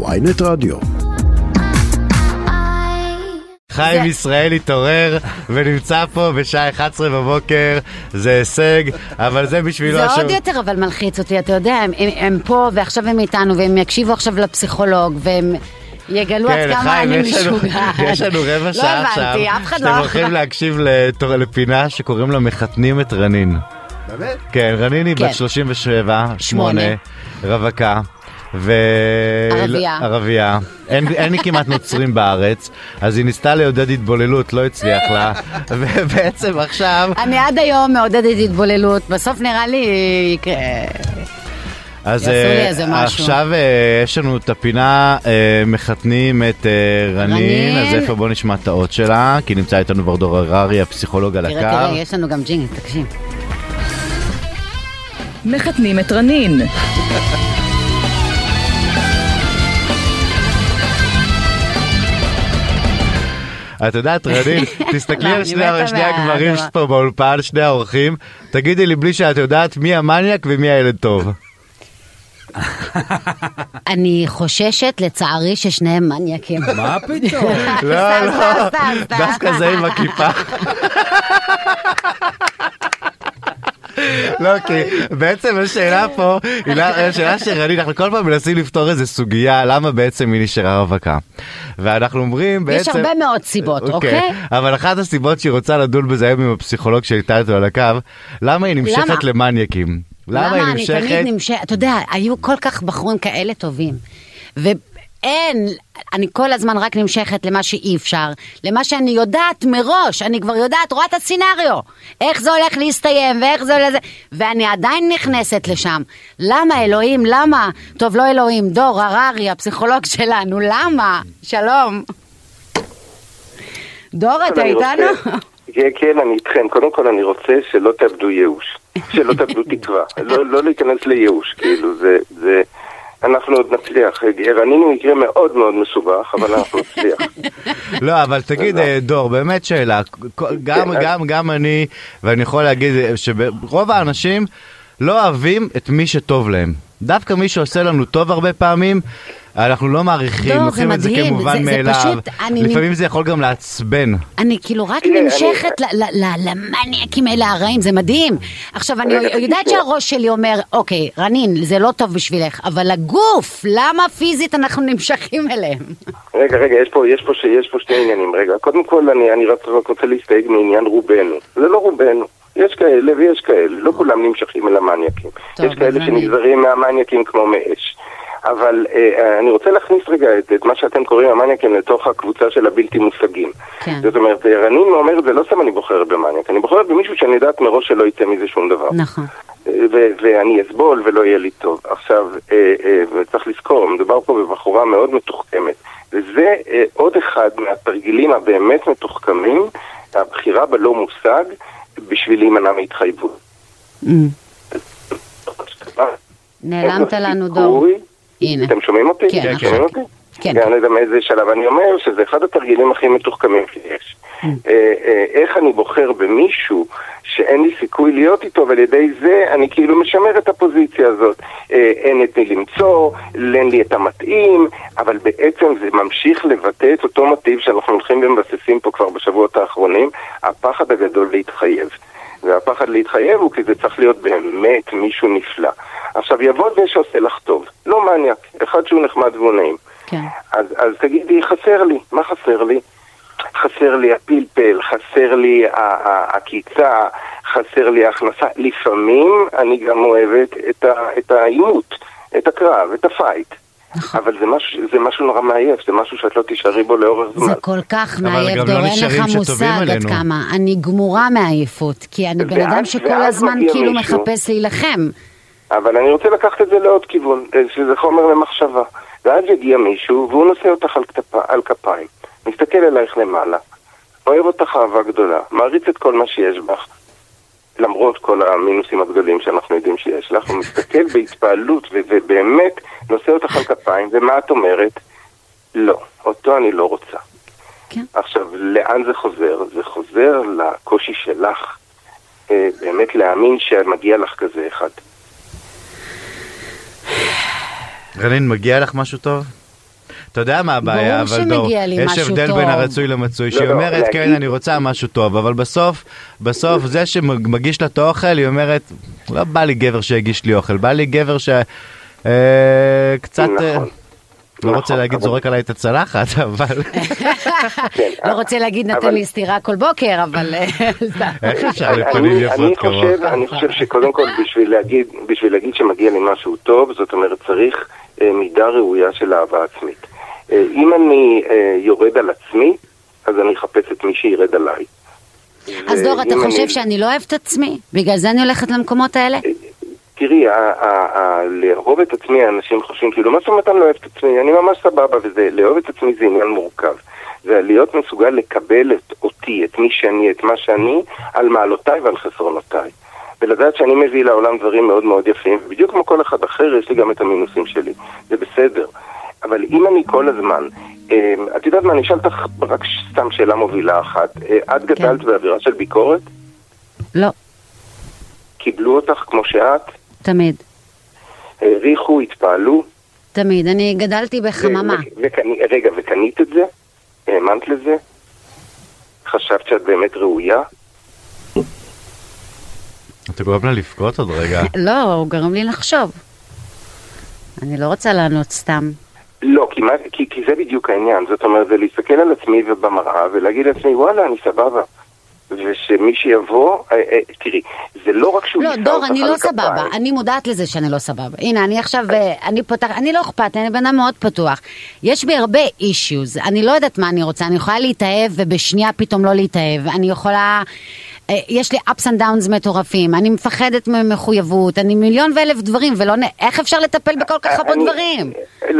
ויינט רדיו. חיים ישראל התעורר ונמצא פה בשעה 11 בבוקר, זה הישג, אבל זה בשבילו... זה עוד יותר אבל מלחיץ אותי, אתה יודע, הם, הם, הם פה ועכשיו הם איתנו והם יקשיבו עכשיו לפסיכולוג והם יגלו עד כן, כמה חיים, אני משוגעת. יש לנו רבע שעה לא עכשיו, הבנתי, אף אחד לא... שאתם הולכים להקשיב לתור- לפינה שקוראים לה מחתנים את רנין. באמת? כן, רנין היא כן. בת 37, 8, שמונה. רווקה. ו... ערבייה. ערבייה. אין, אין לי כמעט נוצרים בארץ, אז היא ניסתה לעודד התבוללות, לא הצליח לה, ובעצם עכשיו... אני עד היום מעודדת התבוללות, בסוף נראה לי יקרה... אז אה. עכשיו אה, יש לנו את הפינה אה, מחתנים את רנין, רנין. אז איפה בוא נשמע את האות שלה, כי נמצא איתנו ברדור הררי, הפסיכולוג על תראה, הקו. תראה, יש לנו גם ג'ינגל, תקשיב. מחתנים את רנין. את יודעת, רנין, תסתכלי לא, על שני. הגברים פה באולפן, שני האורחים, תגידי לי בלי שאת יודעת מי המניאק ומי הילד טוב. אני חוששת, לצערי, ששניהם מניאקים. מה פתאום? לא, לא. דווקא זה עם הכיפה. לא, כי בעצם השאלה פה, לא- השאלה של רנין, אנחנו כל פעם מנסים לפתור איזה סוגיה, למה בעצם היא נשארה רווקה. ואנחנו אומרים בעצם... יש הרבה מאוד סיבות, אוקיי? אבל אחת הסיבות שהיא רוצה לדון בזה היום עם הפסיכולוג שהייתה איתו על הקו, למה היא נמשכת למה? למניאקים? למה היא אני נמשכת? תמיד נמשכת, אתה יודע, היו כל כך בחורים כאלה טובים. ואין, אני כל הזמן רק נמשכת למה שאי אפשר, למה שאני יודעת מראש, אני כבר יודעת, רואה את הסצנריו, איך זה הולך להסתיים ואיך זה הולך, ואני עדיין נכנסת לשם. למה אלוהים, למה? טוב, לא אלוהים, דור הררי, הפסיכולוג שלנו, למה? שלום. דור, אתה איתנו? כן, כן, אני איתכם. קודם כל אני רוצה שלא תאבדו ייאוש. שלא תאבדו תקווה. לא, לא להיכנס לייאוש, כאילו, זה... זה... אנחנו עוד נצליח. רנין הוא מקרה מאוד מאוד מסובך, אבל אנחנו נצליח. לא, אבל תגיד, אה, דור, באמת שאלה, כל- גם, כן, גם, גם אני, ואני יכול להגיד אה, שרוב האנשים לא אוהבים את מי שטוב להם. דווקא מי שעושה לנו טוב הרבה פעמים, אנחנו לא מעריכים, זה לוקחים את זה כמובן מאליו. לפעמים זה יכול גם לעצבן. אני כאילו רק תראה, נמשכת ל- ל- ל- למניאקים האלה הרעים, זה מדהים. עכשיו, אני יודעת. שהראש שלי אומר, אוקיי, רנין, זה לא טוב בשבילך, אבל הגוף, למה פיזית אנחנו נמשכים אליהם? רגע, רגע, יש פה, יש פה, ש- יש פה שני עניינים. רגע, קודם כל אני, אני רק, רוצה להסתייג מעניין רובנו. זה לא רובנו. יש כאלה ויש כאלה. לא כולם נמשכים אל המניאקים. יש כאלה שנגזרים מהמניאקים כמו מאש. אבל אה, אני רוצה להכניס רגע את, את מה שאתם קוראים המניאקים לתוך הקבוצה של הבלתי מושגים. כן. זאת אומרת, אה, רנין אומרת, זה לא סתם אני בוחרת במניאק, אני בוחרת במישהו שאני יודעת מראש שלא יצא מזה שום דבר. נכון. ו- ואני אסבול ולא יהיה לי טוב. עכשיו, אה, אה, וצריך לזכור, מדובר פה בבחורה מאוד מתוחכמת. וזה אה, עוד אחד מהתרגילים הבאמת מתוחכמים, הבחירה בלא מושג, בשביל להימנע מהתחייבות. Mm. נעלמת לנו. דור. הנה. אתם שומעים אותי? כן, כן. שומעים אותי? כן. אני לא יודע מאיזה שלב. אני אומר שזה אחד התרגילים הכי מתוחכמים שיש. Mm. אה, אה, איך אני בוחר במישהו שאין לי סיכוי להיות איתו, ועל ידי זה אני כאילו משמר את הפוזיציה הזאת. אה, אין את מי למצוא, אין לי את המתאים, אבל בעצם זה ממשיך לבטא את אותו מוטיב שאנחנו הולכים ומבססים פה כבר בשבועות האחרונים, הפחד הגדול להתחייב. והפחד להתחייב הוא כי זה צריך להיות באמת מישהו נפלא. עכשיו יבוא זה שעושה לך טוב, לא מניאק, אחד שהוא נחמד והוא נעים. כן. אז, אז תגידי, חסר לי, מה חסר לי? חסר לי הפלפל, חסר לי ה- ה- הקיצה, חסר לי ההכנסה. לפעמים אני גם אוהבת את ה- את העימות, את הקרב, את הפייט. נכון. אבל זה משהו, זה משהו נורא מעייף, זה משהו שאת לא תישארי בו לאורך זמן. זה כל כך אבל מעייף, דור, לא אין לך מושג עד אלינו. כמה. אני גמורה מעייפות, כי אני בן אדם שכל הזמן כאילו מישהו. מחפש להילחם. אבל אני רוצה לקחת את זה לעוד כיוון, אה, שזה חומר למחשבה. ואז יגיע מישהו והוא נושא אותך על, כתפ... על כפיים, מסתכל אלייך למעלה, אוהב אותך אהבה גדולה, מעריץ את כל מה שיש בך, למרות כל המינוסים הגדולים שאנחנו יודעים שיש לך, הוא מסתכל בהתפעלות ו- ובאמת נושא אותך על כפיים, ומה את אומרת? לא, אותו אני לא רוצה. כן. עכשיו, לאן זה חוזר? זה חוזר לקושי שלך אה, באמת להאמין שמגיע לך כזה אחד. רנין, מגיע לך משהו טוב? אתה יודע מה הבעיה, אבל דור, יש הבדל טוב. בין הרצוי למצוי, לא, שהיא לא, אומרת, להגיד- כן, אני רוצה משהו טוב, אבל בסוף, בסוף זה שמגיש לה את האוכל, היא אומרת, לא בא לי גבר שיגיש לי אוכל, בא לי גבר ש... אה, קצת... אה, נכון. לא נכון, רוצה להגיד אבל- זורק עליי את הצלחת, אבל כן, לא רוצה להגיד נתן לי סטירה כל בוקר, אבל... איך אפשר אני- לפנים יפות כמוך? חושב, אני חושב שקודם כל בשביל להגיד, בשביל להגיד שמגיע לי משהו טוב, זאת אומרת צריך אה, מידה ראויה של אהבה עצמית. אה, אם אני אה, יורד על עצמי, אז אני אחפש את מי שירד עליי. אז דור, אתה חושב אני- שאני לא אוהבת את עצמי? בגלל זה אני הולכת למקומות האלה? תראי, לאהוב את עצמי, אנשים חושבים, כאילו, מה זאת אומרת אני לא אוהב את עצמי? אני ממש סבבה, וזה, לאהוב את עצמי זה עניין מורכב. זה להיות מסוגל לקבל את אותי, את מי שאני, את מה שאני, על מעלותיי ועל חסרונותיי. ולדעת שאני מביא לעולם דברים מאוד מאוד יפים, ובדיוק כמו כל אחד אחר, יש לי גם את המינוסים שלי. זה בסדר. אבל אם אני כל הזמן, אה, את יודעת מה, אני אשאל אותך רק סתם שאלה מובילה אחת. אה, את גדלת באווירה של ביקורת? לא, קיבלו אותך כמו שאת? תמיד. העריכו, התפעלו? תמיד. אני גדלתי בחממה. רגע, וקנית את זה? האמנת לזה? חשבת שאת באמת ראויה? אתה גורם לה לבכות עוד רגע. לא, הוא גרם לי לחשוב. אני לא רוצה לענות סתם. לא, כי, מה, כי, כי זה בדיוק העניין. זאת אומרת, זה להסתכל על עצמי ובמראה ולהגיד לעצמי, וואלה, אני סבבה. ושמי שיבוא, אה, אה, תראי, זה לא רק שהוא לא, דור, אני לא. סבבה. אני מודעת לזה שאני לא סבבה. הנה, אני עכשיו, אה, אני פותחת, אני לא אכפת, אני בן אדם מאוד פתוח. יש בי הרבה אישיוז. אני לא יודעת מה אני רוצה. אני יכולה להתאהב ובשנייה פתאום לא להתאהב. אני יכולה... אה, יש לי ups and downs מטורפים, אני מפחדת ממחויבות, אני מיליון ואלף דברים, ולא... נ- איך אפשר לטפל בכל כך הרבה אני- דברים?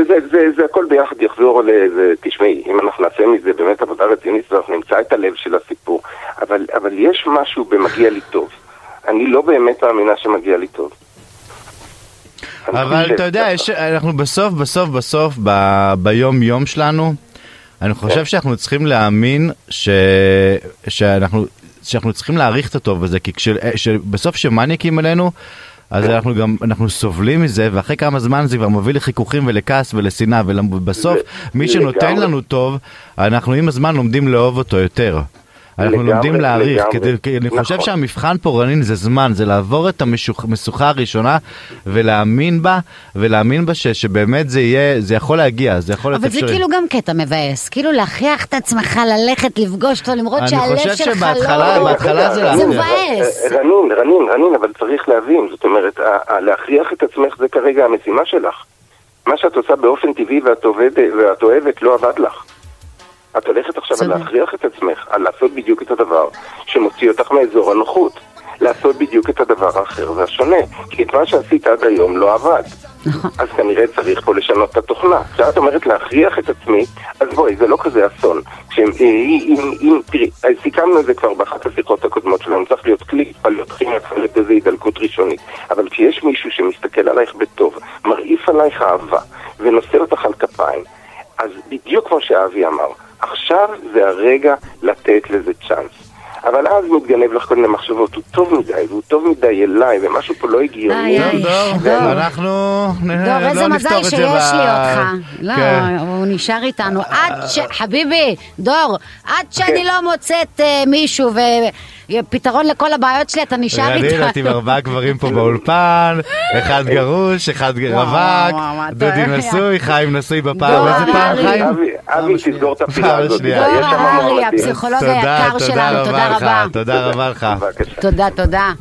זה, זה, זה הכל ביחד יחזור לזה, תשמעי, אם אנחנו נעשה מזה באמת עבודה רצינית, אנחנו נמצא את הלב של הסיפור. אבל, אבל יש משהו במגיע לי טוב. אני לא באמת מאמינה שמגיע לי טוב. אבל אתה יודע. יש, אנחנו בסוף, בסוף, בסוף, ב, ביום יום שלנו, אני חושב שאנחנו צריכים להאמין ש, שאנחנו, שאנחנו צריכים להעריך את הטוב הזה, כי כש, בסוף שמניאקים עלינו, אז אנחנו גם, אנחנו סובלים מזה, ואחרי כמה זמן זה כבר מביא לחיכוכים ולכעס ולשנאה, ובסוף, מי שנותן. לנו טוב, אנחנו עם הזמן לומדים לאהוב אותו יותר. אנחנו לגמרי, לומדים להעריך. כדי, כי אני חושב נכון. שהמבחן פה רנין זה זמן, זה לעבור את המשוכה הראשונה ולהאמין בה, ולהאמין בה ש, שבאמת זה יהיה, זה יכול להגיע, זה יכול להיות אבל זה אפשרי. כאילו גם קטע מבאס, כאילו להכריח את עצמך ללכת לפגוש אותו למרות אני שהלב חושב שלך שבהתחלה- לא... בהתחלה זה רגע, זה להכריח. מבאס. אה, רנין, רנין, רנין, אבל צריך להבין, זאת אומרת, להכריח את עצמך זה כרגע המשימה שלך. מה שאת עושה באופן טבעי ואת עובדת, ואת אוהבת לא עבד לך. את הולכת עכשיו צודק. להכריח את עצמך על לעשות בדיוק את הדבר שמוציא אותך מאזור הנוחות. לעשות בדיוק את הדבר האחר והשונה. כי את מה שעשית עד היום לא עבד. נכון. אז כנראה צריך פה לשנות את התוכנה. כשאת אומרת להכריח את עצמי, אז בואי, זה לא כזה אסון. אם, תראי, סיכמנו את זה כבר באחת השיחות הקודמות שלנו, צריך להיות כלי, להיות כימיה, להיות איזו הידלקות ראשונית. אבל כשיש מישהו שמסתכל עלייך בטוב, מרעיף עלייך אהבה, ונושא אותך על כפיים, אז בדיוק כמו שאבי אמר, עכשיו זה הרגע לתת לזה צ'אנס. אבל אז מתגנב לך כל מיני מחשבות, הוא טוב מדי, והוא טוב מדי אליי, ומשהו פה לא הגיוני. דור, דור. אנחנו דור, לא איזה מזל שיש לי אותך. לא, כן. הוא נשאר איתנו. עד ש... חביבי, דור, עד שאני כן. לא מוצאת אה, מישהו ופתרון לכל הבעיות שלי, אתה נשאר רנין, את עם איתנו. ארבעה גברים פה באולפן, אחד גרוש, אחד רווק, דודי נשוי, חיים נשוי בפעם, איזה פעם ארי. חיים? אבי, אבי, תסגור את הפינה הזאת. דור מועמדים. הפסיכולוג היקר שלנו, תודה רבה. תודה רבה לך. תודה, תודה.